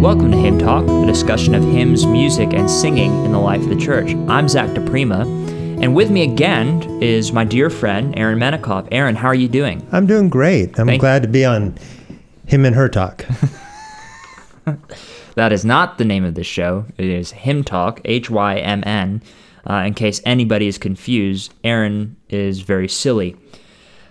Welcome to Hymn Talk, a discussion of hymns, music, and singing in the life of the church. I'm Zach DePrima, and with me again is my dear friend, Aaron Menikoff. Aaron, how are you doing? I'm doing great. I'm Thank- glad to be on Him and Her Talk. That is not the name of this show. It is Hymn Talk, H Y M N. Uh, in case anybody is confused, Aaron is very silly.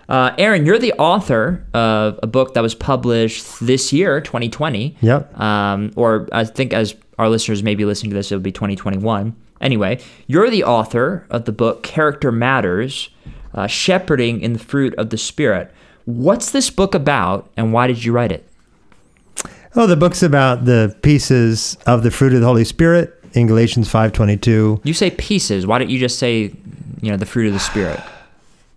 Uh, Aaron, you're the author of a book that was published this year, 2020. Yep. Um, or I think as our listeners may be listening to this, it'll be 2021. Anyway, you're the author of the book Character Matters uh, Shepherding in the Fruit of the Spirit. What's this book about, and why did you write it? Oh, the book's about the pieces of the fruit of the Holy Spirit in Galatians 5:22. You say pieces. Why don't you just say, you know, the fruit of the Spirit?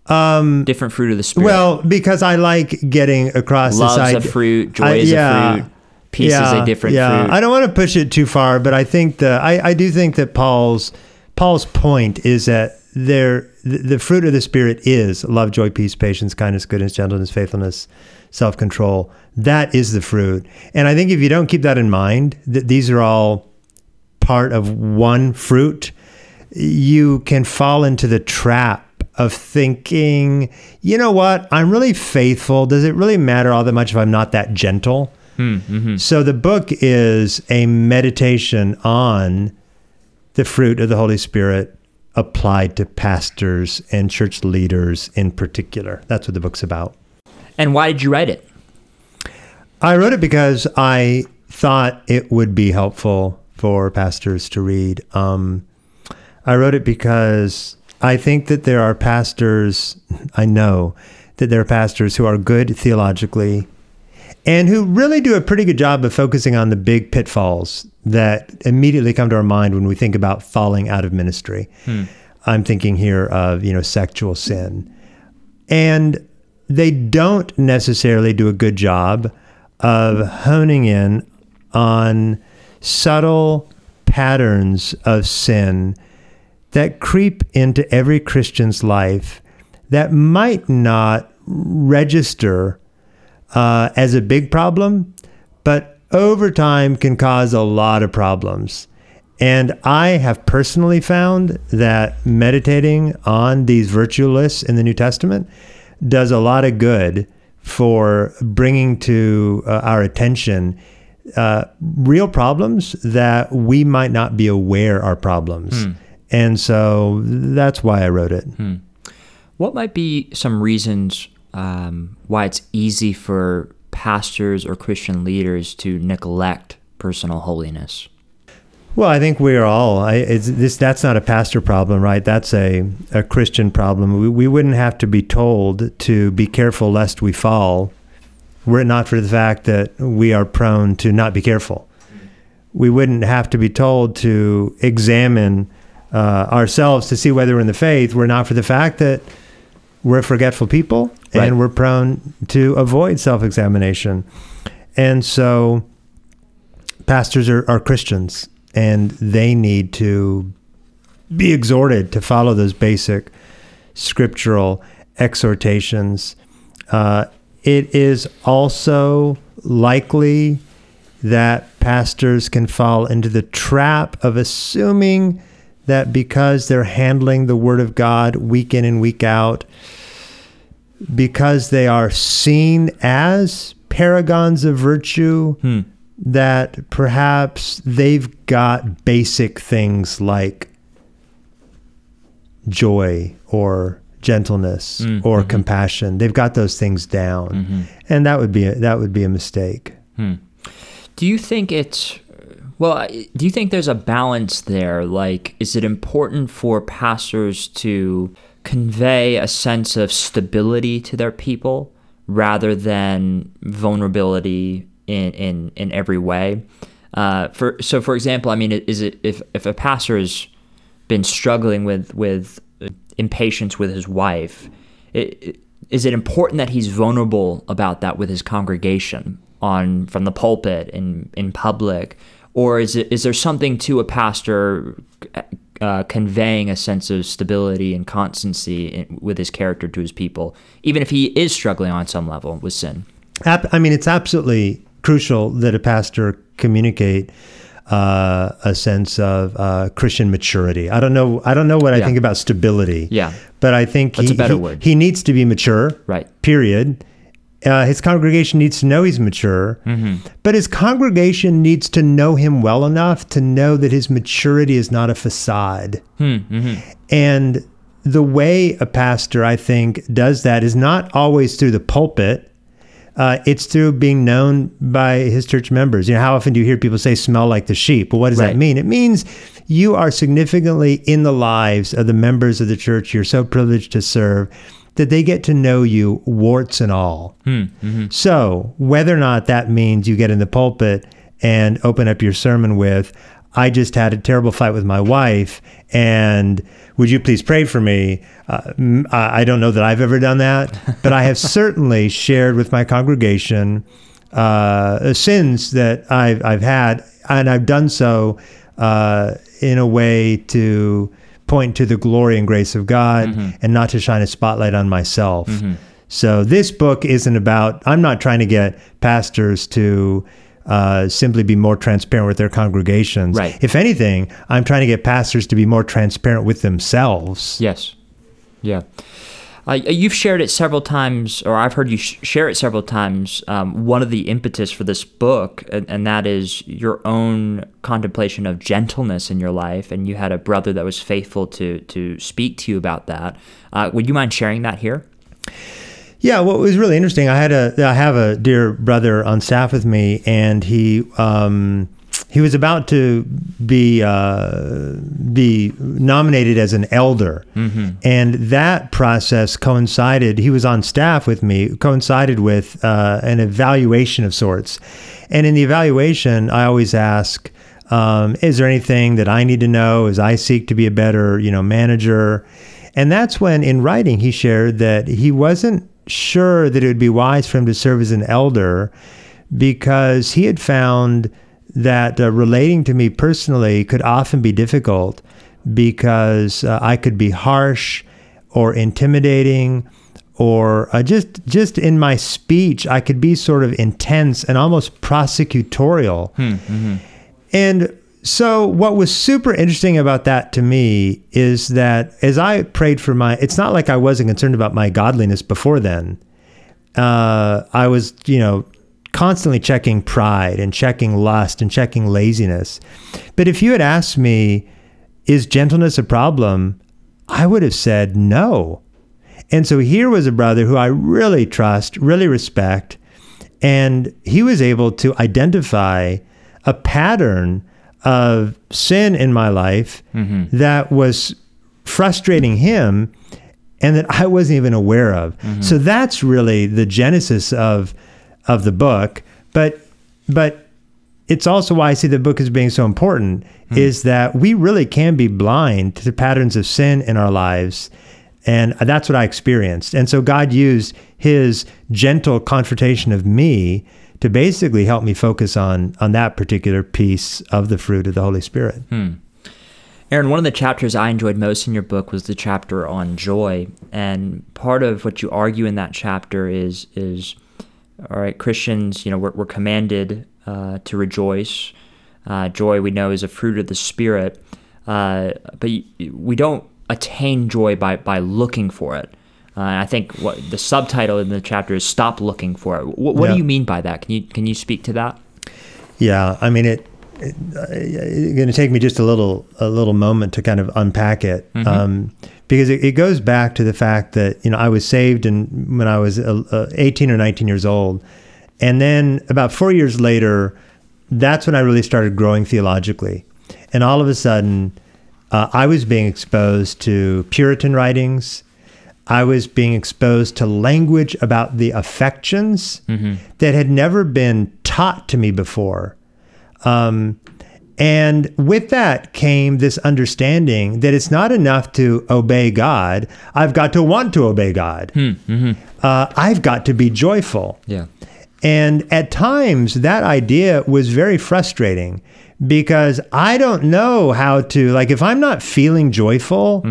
Um, Different fruit of the Spirit. well, because I like getting across love's this a fruit, joy I- is yeah. a fruit, peace is a different yeah. fruit. I don't want to push it too far, but I think the I, I do think that Paul's Paul's point is that there the, the fruit of the spirit is love, joy, peace, patience, kindness, goodness, gentleness, faithfulness, self-control. That is the fruit. And I think if you don't keep that in mind, that these are all part of one fruit, you can fall into the trap of thinking, you know what, I'm really faithful. Does it really matter all that much if I'm not that gentle? Hmm, mm-hmm. So the book is a meditation on the fruit of the Holy Spirit applied to pastors and church leaders in particular. That's what the book's about. And why did you write it? I wrote it because I thought it would be helpful for pastors to read. Um, I wrote it because I think that there are pastors, I know that there are pastors who are good theologically and who really do a pretty good job of focusing on the big pitfalls that immediately come to our mind when we think about falling out of ministry. I'm thinking here of, you know, sexual sin. And they don't necessarily do a good job of honing in on subtle patterns of sin that creep into every Christian's life that might not register uh, as a big problem, but over time can cause a lot of problems. And I have personally found that meditating on these virtue lists in the New Testament does a lot of good for bringing to uh, our attention uh, real problems that we might not be aware are problems. And so that's why I wrote it. What might be some reasons um, why it's easy for pastors or Christian leaders to neglect personal holiness? Well, I think we're all. I, it's, this that's not a pastor problem, right? That's a, a Christian problem. We, we wouldn't have to be told to be careful lest we fall, were it not for the fact that we are prone to not be careful. We wouldn't have to be told to examine uh, ourselves to see whether we're in the faith, were it not for the fact that we're forgetful people Right. and we're prone to avoid self examination. And so pastors are, are Christians and they need to be exhorted to follow those basic scriptural exhortations. Uh, it is also likely that pastors can fall into the trap of assuming that because they're handling the Word of God week in and week out, because they are seen as paragons of virtue, that perhaps they've got basic things like joy or gentleness mm, or mm-hmm. compassion. They've got those things down, mm-hmm. and that would be a, that would be a mistake. Hmm. Do you think it's well? Do you think there's a balance there? Like, is it important for pastors to convey a sense of stability to their people rather than vulnerability in in, in every way? Uh, for so, for example, I mean, is it if if a pastor has been struggling with with impatience with his wife, it- is it important that he's vulnerable about that with his congregation on from the pulpit in in public, or is it is there something to a pastor uh, conveying a sense of stability and constancy in, with his character to his people, even if he is struggling on some level with sin? I mean, it's absolutely crucial that a pastor communicate uh, a sense of uh, Christian maturity. I don't know. I don't know what I think about stability. Yeah. but I think That's he, a better he- word. he needs to be mature. Right. Period. Uh, his congregation needs to know he's mature, Mm-hmm. but his congregation needs to know him well enough to know that his maturity is not a facade. Hmm, mm-hmm. And the way a pastor, I think, does that is not always through the pulpit. Uh, it's through being known by his church members. You know, how often do you hear people say "smell like the sheep"? Well, what does Right. that mean? It means you are significantly in the lives of the members of the church you're so privileged to serve that they get to know you, warts and all. So, whether or not that means you get in the pulpit and open up your sermon with, I just had a terrible fight with my wife, and would you please pray for me? Uh, I don't know that I've ever done that, but I have certainly shared with my congregation uh, sins that I've, I've had, and I've done so uh, in a way to point to the glory and grace of God and not to shine a spotlight on myself. So this book isn't about. I'm not trying to get pastors to uh, simply be more transparent with their congregations. Right. If anything, I'm trying to get pastors to be more transparent with themselves. Yes. Yeah. Uh, you've shared it several times, or I've heard you sh- share it several times. Um, one of the impetus for this book, and, and that is your own contemplation of gentleness in your life. And you had a brother that was faithful to to speak to you about that. Uh, would you mind sharing that here? Yeah, what was really interesting, I had a I have a dear brother on staff with me, and he um, he was about to be uh, be nominated as an elder, and that process coincided. He was on staff with me, coincided with uh, an evaluation of sorts, and in the evaluation, I always ask. Um, is there anything that I need to know as I seek to be a better, you know, manager? And that's when, in writing, he shared that he wasn't sure that it would be wise for him to serve as an elder because he had found that uh, relating to me personally could often be difficult because uh, I could be harsh or intimidating or uh, just just in my speech I could be sort of intense and almost prosecutorial. And so, what was super interesting about that to me is that as I prayed for my, it's not like I wasn't concerned about my godliness before then. Uh, I was, you know, constantly checking pride and checking lust and checking laziness. But if you had asked me, is gentleness a problem? I would have said no. And so here was a brother who I really trust, really respect, and he was able to identify a pattern of sin in my life mm-hmm. that was frustrating him and that I wasn't even aware of. Mm-hmm. So that's really the genesis of of the book. But but it's also why I see the book as being so important hmm. is that we really can be blind to the patterns of sin in our lives. And that's what I experienced. And so God used his gentle confrontation of me to basically help me focus on on that particular piece of the fruit of the Holy Spirit. Aaron, one of the chapters I enjoyed most in your book was the chapter on joy, and part of what you argue in that chapter is is all right, Christians, you know, we're, we're commanded uh, to rejoice. Uh, joy, we know, is a fruit of the Spirit, uh, but we don't attain joy by by looking for it. Uh, I think what the subtitle in the chapter is "Stop looking for it." What, what Yeah. do you mean by that? Can you can you speak to that? Yeah, I mean it. it it's going to take me just a little a little moment to kind of unpack it, um, because it, it goes back to the fact that you know I was saved and when I was uh, uh, 18 or 19 years old, and then about four years later, that's when I really started growing theologically, and all of a sudden, uh, I was being exposed to Puritan writings. I was being exposed to language about the affections that had never been taught to me before. Um, and with that came this understanding that it's not enough to obey God. I've got to want to obey God. Uh, I've got to be joyful. Yeah. And at times, that idea was very frustrating because I don't know how to, like, if I'm not feeling joyful,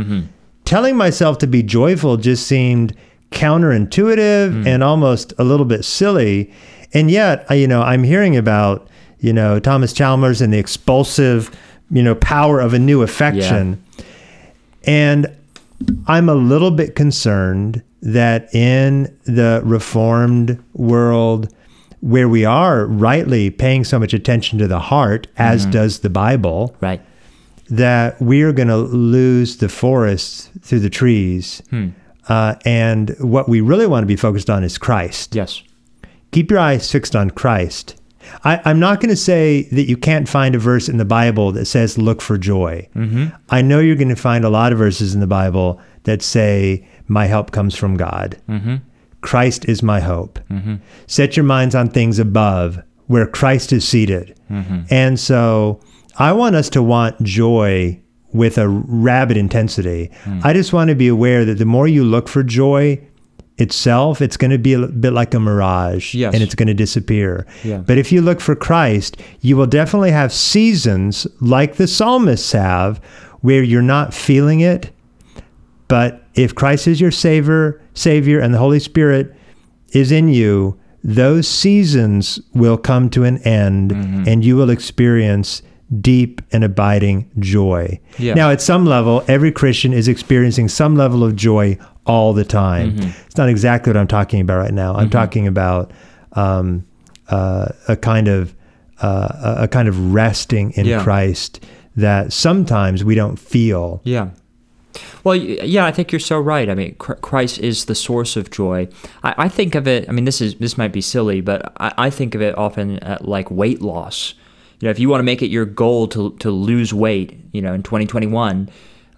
telling myself to be joyful just seemed counterintuitive hmm. and almost a little bit silly. And yet, I- you know, I'm hearing about, you know, Thomas Chalmers and the expulsive, you know, power of a new affection. And I'm a little bit concerned that in the reformed world, where we are rightly paying so much attention to the heart, as mm-hmm. does the Bible, Right. That we are going to lose the forest through the trees. Hmm. Uh, and what we really want to be focused on is Christ. Yes. Keep your eyes fixed on Christ. I, I'm not going to say that you can't find a verse in the Bible that says, look for joy. Mm-hmm. I know you're going to find a lot of verses in the Bible that say, my help comes from God. Mm-hmm. Christ is my hope. Mm-hmm. Set your minds on things above where Christ is seated. And so I want us to want joy with a rabid intensity. I just want to be aware that the more you look for joy itself, it's going to be a bit like a mirage Yes. and it's going to disappear. Yeah. But if you look for Christ, you will definitely have seasons like the psalmists have where you're not feeling it. But if Christ is your savior, savior and the Holy Spirit is in you, those seasons will come to an end Mm-hmm. and you will experience deep and abiding joy. Yeah. Now, at some level, every Christian is experiencing some level of joy all the time. Mm-hmm. It's not exactly what I'm talking about right now. I'm talking about um, uh, a kind of uh, a kind of resting in Yeah. Christ that sometimes we don't feel. Yeah. Well, yeah, I think you're so right. I mean, Christ is the source of joy. I, I think of it. I mean, this is this might be silly, but I, I think of it often at like weight loss. You know, if you want to make it your goal to to lose weight, you know, in 2021,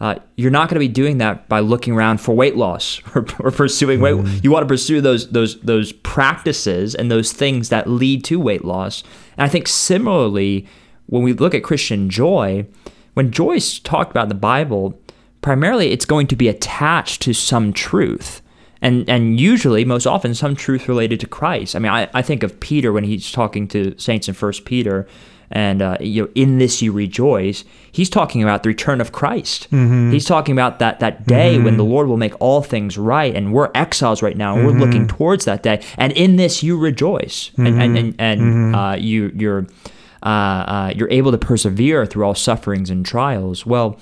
uh, you're not going to be doing that by looking around for weight loss or, or pursuing weight. You want to pursue those those those practices and those things that lead to weight loss. And I think similarly, when we look at Christian joy, when joy is talked about in the Bible, primarily it's going to be attached to some truth. And, and usually, most often, some truth related to Christ. I mean, I, I think of Peter when he's talking to saints in First Peter, and uh, you know, in this you rejoice. He's talking about the return of Christ. He's talking about that that day when the Lord will make all things right, and we're exiles right now, and we're looking towards that day. And in this you rejoice, and and and, and uh, you you're uh, uh, you're able to persevere through all sufferings and trials. Well,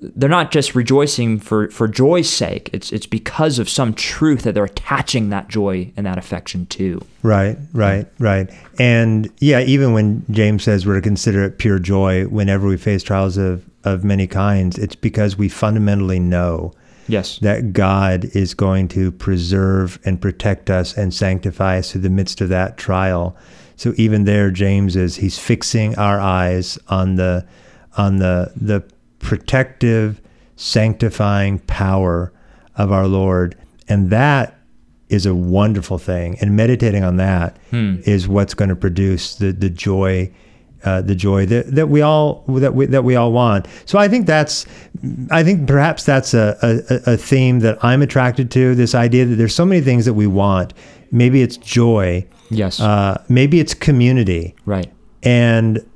they're not just rejoicing for, for joy's sake. It's it's because of some truth that they're attaching that joy and that affection to. Right, right, right. And yeah, even when James says we're to consider it pure joy whenever we face trials of, of many kinds, it's because we fundamentally know Yes. that God is going to preserve and protect us and sanctify us through the midst of that trial. So even there, James is he's fixing our eyes on the on the the protective, sanctifying power of our Lord, and that is a wonderful thing. And meditating on that is what's going to produce the the joy. Uh, the joy that, that we all that we that we all want. So I think that's I think perhaps that's a, a, a theme that I'm attracted to. This idea that there's so many things that we want. Maybe it's joy. Yes. Uh, maybe it's community. right. And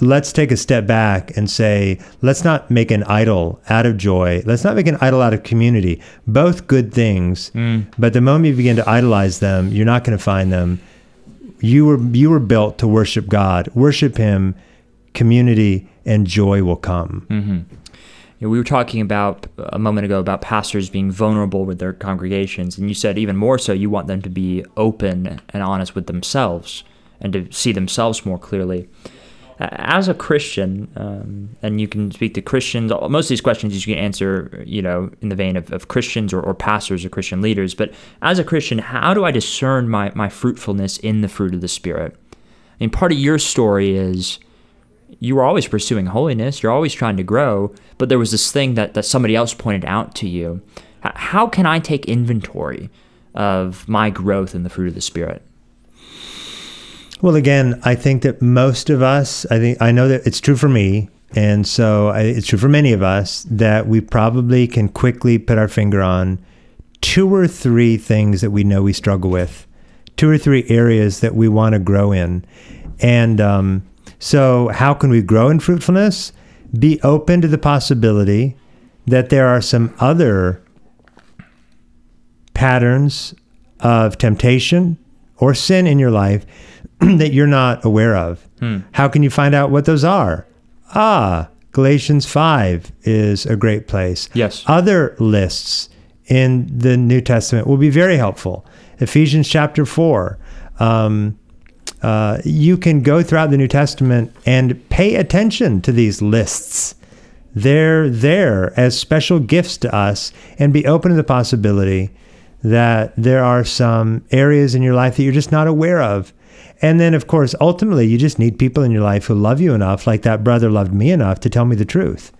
let's take a step back and say, let's not make an idol out of joy. Let's not make an idol out of community. Both good things. Mm. But the moment you begin to idolize them, you're not going to find them. You were you were built to worship God. Worship Him. Community and joy will come. Mm-hmm. You know, we were talking about a moment ago about pastors being vulnerable with their congregations, and you said even more so, you want them to be open and honest with themselves and to see themselves more clearly. As a Christian, um, and you can speak to Christians, most of these questions you can answer, you know, in the vein of, of Christians or, or pastors or Christian leaders. But as a Christian, how do I discern my, my fruitfulness in the fruit of the Spirit? I mean, part of your story is you were always pursuing holiness, you're always trying to grow, but there was this thing that, that somebody else pointed out to you. How can I take inventory of my growth in the fruit of the Spirit? Well, again, I think that most of us, I think, I know that it's true for me. And so I, it's true for many of us that we probably can quickly put our finger on two or three things that we know we struggle with two or three areas that we want to grow in. And um, so, how can we grow in fruitfulness? Be open to the possibility that there are some other patterns of temptation or sin in your life that you're not aware of. How can you find out what those are? Ah, Galatians 5 is a great place. Yes. Other lists in the New Testament will be very helpful. Ephesians chapter 4. Um, uh, you can go throughout the New Testament and pay attention to these lists. They're there as special gifts to us and be open to the possibility that there are some areas in your life that you're just not aware of. And then, of course, ultimately, you just need people in your life who love you enough, like that brother loved me enough to tell me the truth.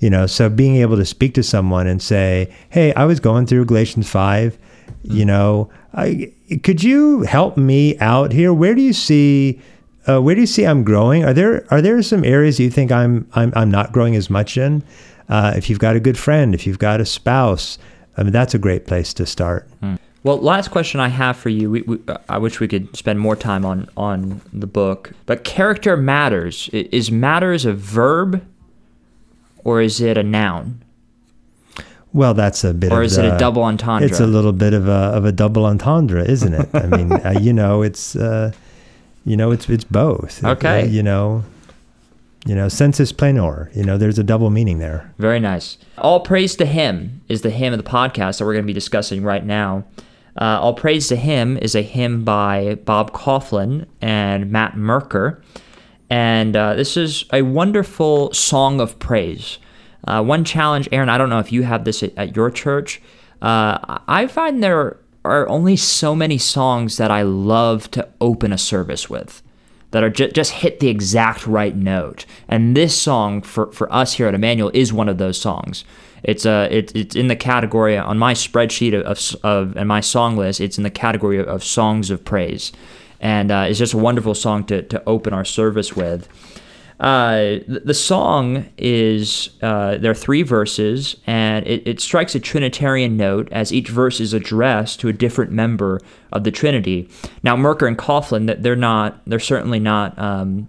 You know, so being able to speak to someone and say, "Hey, I was going through Galatians five. You know, I, could you help me out here? Where do you see, uh, where do you see I'm growing? Are there are there some areas you think I'm I'm I'm not growing as much in? Uh, if you've got a good friend, if you've got a spouse, I mean, that's a great place to start. Well, last question I have for you. We, we, I wish we could spend more time on on the book, but character matters. Is matters a verb, or is it a noun, Well, that's a bit. or of is it a double entendre? It's a little bit of a of a double entendre, isn't it? I mean, uh, you know, it's uh, you know, it's it's both. Okay. Uh, you know, you know, sensus plenior. You know, there's a double meaning there. Very nice. All praise to him is the hymn of the podcast that we're going to be discussing right now. Uh, All praise to him is a hymn by Bob Kauflin and Matt Merker, and uh, this is a wonderful song of praise. Uh, one challenge, Aaron. I don't know if you have this at, at your church. Uh, I find there are only so many songs that I love to open a service with that are ju- just hit the exact right note. And this song for, for us here at Emmanuel is one of those songs. It's uh, it, it's in the category on my spreadsheet of, of, and my song list. It's in the category of, of songs of praise, and uh, it's just a wonderful song to, to open our service with. Uh, the, the song is uh, there are three verses, and it, it strikes a Trinitarian note as each verse is addressed to a different member of the Trinity. Now, Merker and Kauflin, that they're not, they're certainly not um,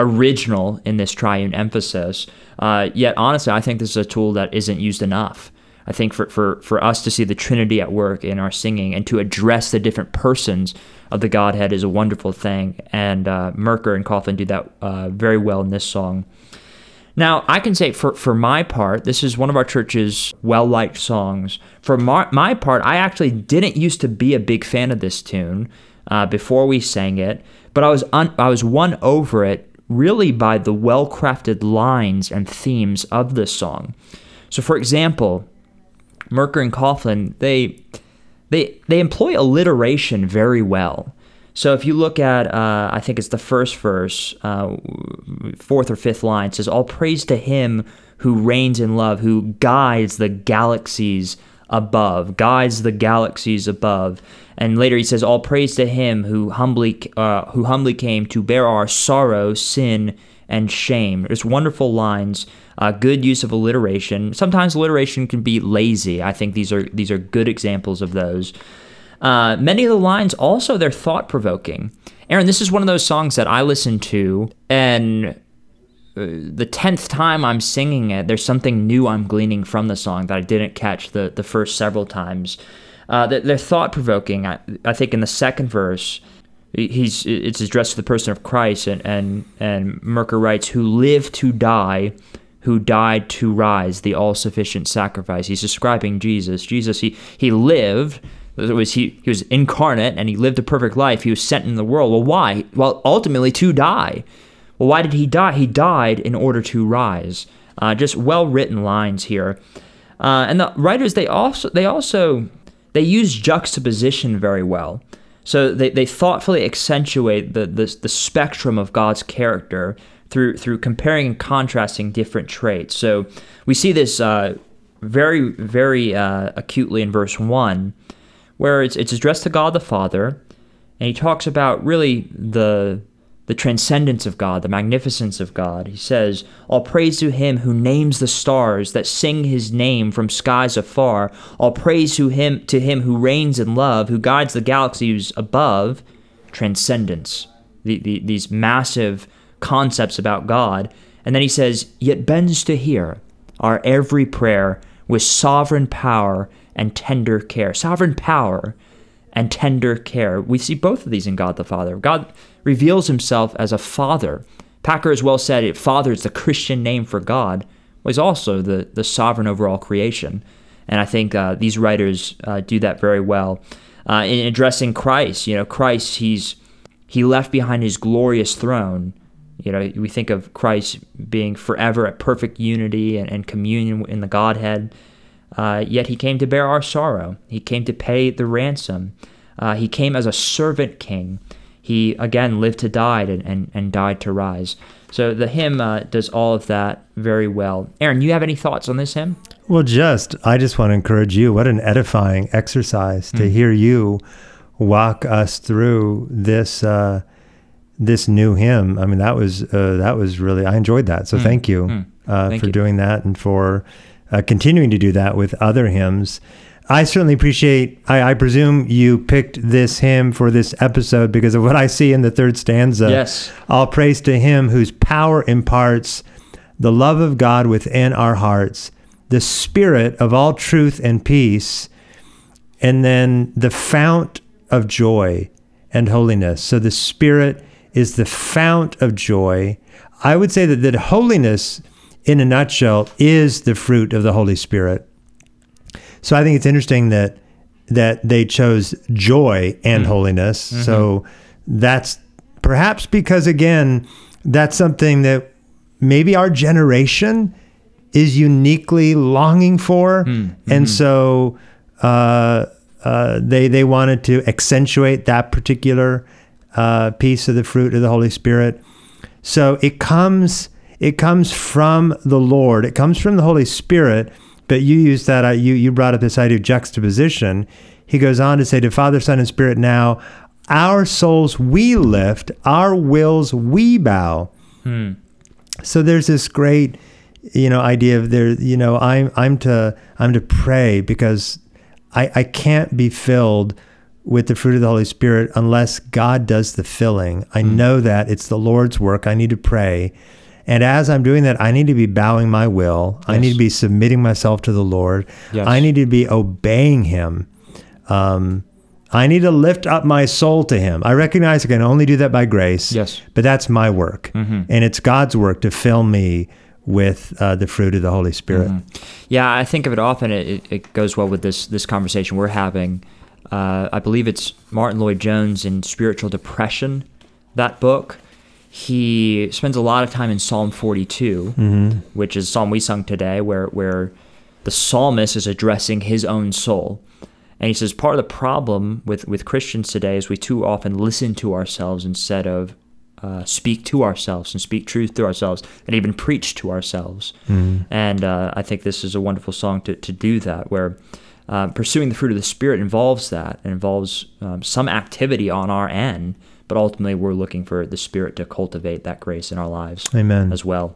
original in this triune emphasis. Uh, yet, honestly, I think this is a tool that isn't used enough. I think for, for, for us to see the Trinity at work in our singing and to address the different persons of the Godhead is a wonderful thing. And uh, Merker and Kauflin do that uh, very well in this song. Now, I can say for, for my part, this is one of our church's well liked songs. For my, my part, I actually didn't used to be a big fan of this tune uh, before we sang it, but I was, un, I was won over it really by the well crafted lines and themes of this song. So, for example, Merker and Kauflin, they they they employ alliteration very well. So if you look at, uh, I think it's the first verse, uh, fourth or fifth line, says, "All praise to Him who reigns in love, who guides the galaxies above, guides the galaxies above." And later he says, "All praise to Him who humbly uh, who humbly came to bear our sorrow, sin, and shame." There's wonderful lines. Uh, good use of alliteration. Sometimes alliteration can be lazy. I think these are these are good examples of those. Uh, many of the lines also they're thought provoking. Aaron, this is one of those songs that I listen to, and uh, the tenth time I'm singing it, there's something new I'm gleaning from the song that I didn't catch the the first several times. Uh, they're, thought provoking. I, I think in the second verse, he's it's addressed to the person of Christ, and and and Merker writes, "Who lived to die." who died to rise, the all sufficient sacrifice. He's describing Jesus. Jesus, he, he lived, it was he, he was incarnate and he lived a perfect life. He was sent in the world. Well, why? Well, ultimately to die. Well, why did he die? He died in order to rise. Uh, just well written lines here. Uh, and the writers they also they also they use juxtaposition very well. So they, they thoughtfully accentuate the, the the spectrum of God's character through through comparing and contrasting different traits. So we see this uh, very very uh, acutely in verse one, where it's it's addressed to God the Father, and he talks about really the the transcendence of God, the magnificence of God. He says, All praise to him who names the stars that sing his name from skies afar. All praise to him to him who reigns in love, who guides the galaxies above. Transcendence. The, the, these massive concepts about God. And then he says, Yet bends to hear our every prayer with sovereign power and tender care. Sovereign power and tender care. We see both of these in God the Father. God reveals himself as a father. Packer as well said, Father is the Christian name for God. Well, he's also the, the sovereign over all creation. And I think uh, these writers uh, do that very well. Uh, in addressing Christ, you know, Christ, he's he left behind his glorious throne. You know, we think of Christ being forever at perfect unity and, and communion in the Godhead. Uh, yet he came to bear our sorrow. He came to pay the ransom. Uh, he came as a servant king. He again lived to die and, and, and died to rise. So the hymn uh, does all of that very well. Aaron, you have any thoughts on this hymn? Well, just, I just want to encourage you. What an edifying exercise to mm. hear you walk us through this uh, this new hymn. I mean, that was uh, that was really I enjoyed that. So mm. thank you mm. uh, thank for you. doing that and for uh, continuing to do that with other hymns. I certainly appreciate. I, I, presume you picked this hymn for this episode because of what I see in the third stanza. Yes. All praise to Him whose power imparts the love of God within our hearts, the Spirit of all truth and peace, and then the fount of joy and holiness. So the Spirit is the fount of joy. I would say that, that holiness in a nutshell, is the fruit of the Holy Spirit. So I think it's interesting that that they chose joy and mm-hmm. holiness. Mm-hmm. So that's perhaps because again, that's something that maybe our generation is uniquely longing for, mm-hmm. and so uh, uh, they they wanted to accentuate that particular uh, piece of the fruit of the Holy Spirit. So it comes it comes from the Lord. It comes from the Holy Spirit. But you use that. Uh, you you brought up this idea of juxtaposition. He goes on to say, "To Father, Son, and Spirit, now our souls we lift, our wills we bow." Hmm. So there's this great, you know, idea of there. You know, I'm I'm to I'm to pray because I I can't be filled with the fruit of the Holy Spirit unless God does the filling. I hmm. know that it's the Lord's work. I need to pray. And as I'm doing that, I need to be bowing my will. Yes. I need to be submitting myself to the Lord. Yes. I need to be obeying Him. Um, I need to lift up my soul to Him. I recognize I can only do that by grace. Yes. But that's my work. Mm-hmm. And it's God's work to fill me with uh, the fruit of the Holy Spirit. Mm-hmm. Yeah, I think of it often. It, it, goes well with this this conversation we're having. Uh, I believe it's Martyn Lloyd-Jones in Spiritual Depression, that book he spends a lot of time in Psalm 42, mm-hmm. which is Psalm we sung today, where where the psalmist is addressing his own soul. And he says part of the problem with, with Christians today is we too often listen to ourselves instead of uh, speak to ourselves and speak truth to ourselves and even preach to ourselves. Mm-hmm. And uh, I think this is a wonderful song to, to do that, where uh, pursuing the fruit of the Spirit involves that. It involves um, some activity on our end but ultimately we're looking for the Spirit to cultivate that grace in our lives Amen. as well.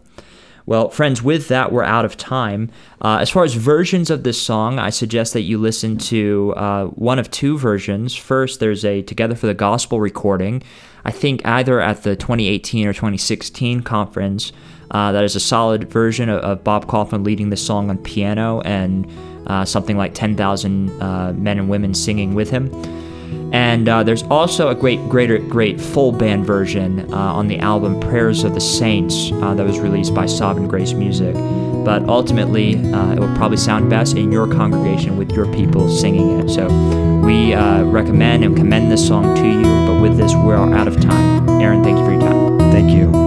Well, friends, with that, we're out of time. Uh, as far as versions of this song, I suggest that you listen to uh, one of two versions. First, there's a Together for the Gospel recording, I think either at the 2018 or 2016 conference. Uh, that is a solid version of, of, Bob Kauflin leading the song on piano and uh, something like 10,000 uh, men and women singing with him. And uh, there's also a great, greater, great full band version uh, on the album Prayers of the Saints uh, that was released by Sovereign Grace Music. But ultimately, uh, it will probably sound best in your congregation with your people singing it. So we uh, recommend and commend this song to you. But with this, we're out of time. Aaron, thank you for your time. Thank you.